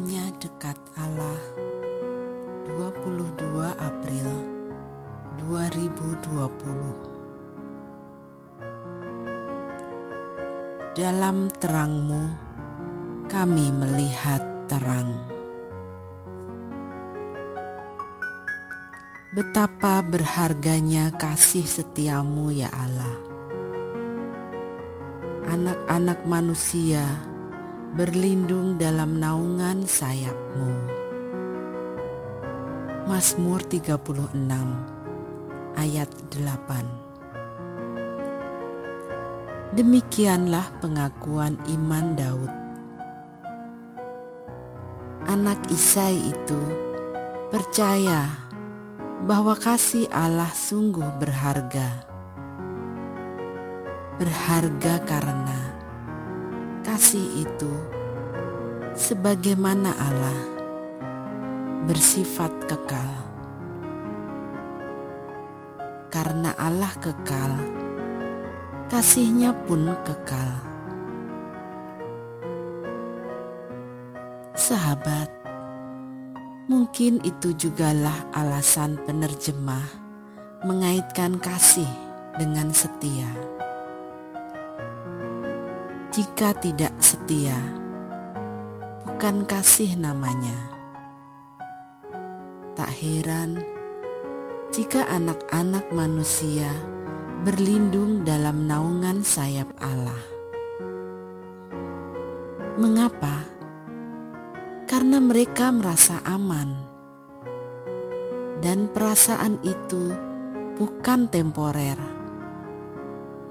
Hanya dekat Allah. 22 April 2020 Dalam terangmu kami melihat terang. Betapa berharganya kasih setiamu ya Allah. Anak-anak manusia berlindung dalam naungan sayapmu. Mazmur 36 ayat 8 Demikianlah pengakuan iman Daud. Anak Isai itu percaya bahwa kasih Allah sungguh berharga. Berharga karena kasih itu sebagaimana Allah bersifat kekal. Karena Allah kekal, kasihnya pun kekal. Sahabat, mungkin itu jugalah alasan penerjemah mengaitkan kasih dengan setia jika tidak setia, bukan kasih namanya. Tak heran jika anak-anak manusia berlindung dalam naungan sayap Allah. Mengapa? Karena mereka merasa aman, dan perasaan itu bukan temporer,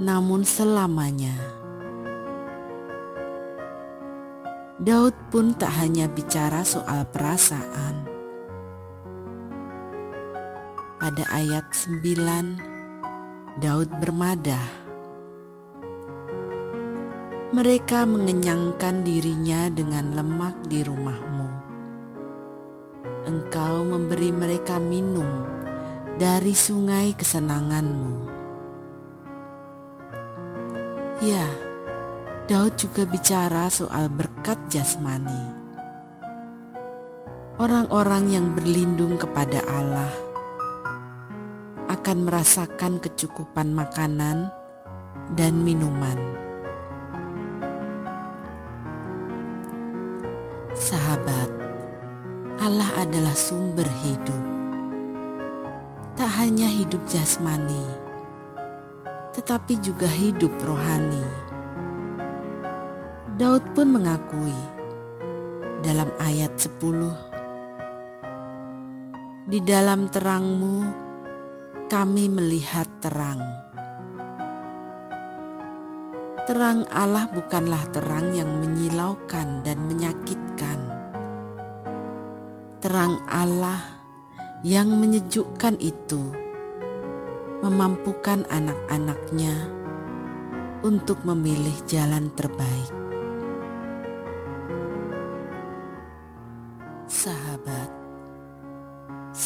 namun selamanya. Daud pun tak hanya bicara soal perasaan. Pada ayat 9, Daud bermadah. Mereka mengenyangkan dirinya dengan lemak di rumahmu. Engkau memberi mereka minum dari sungai kesenanganmu. Ya, Daud juga bicara soal berkat jasmani. Orang-orang yang berlindung kepada Allah akan merasakan kecukupan makanan dan minuman. Sahabat, Allah adalah sumber hidup. Tak hanya hidup jasmani, tetapi juga hidup rohani. Daud pun mengakui dalam ayat 10 Di dalam terangmu kami melihat terang Terang Allah bukanlah terang yang menyilaukan dan menyakitkan Terang Allah yang menyejukkan itu memampukan anak-anaknya untuk memilih jalan terbaik.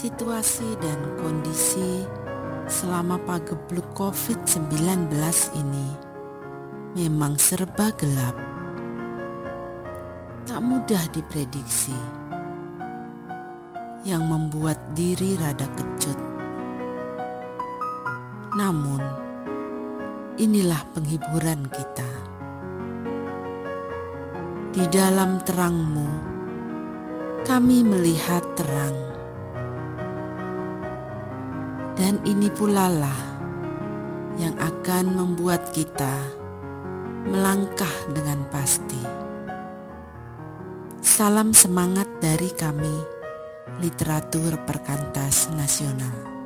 Situasi dan kondisi selama pagebluk COVID-19 ini memang serba gelap. Tak mudah diprediksi. Yang membuat diri rada kecut. Namun, inilah penghiburan kita. Di dalam terangmu, kami melihat terang. Dan ini pula lah yang akan membuat kita melangkah dengan pasti. Salam semangat dari kami, literatur perkantas nasional.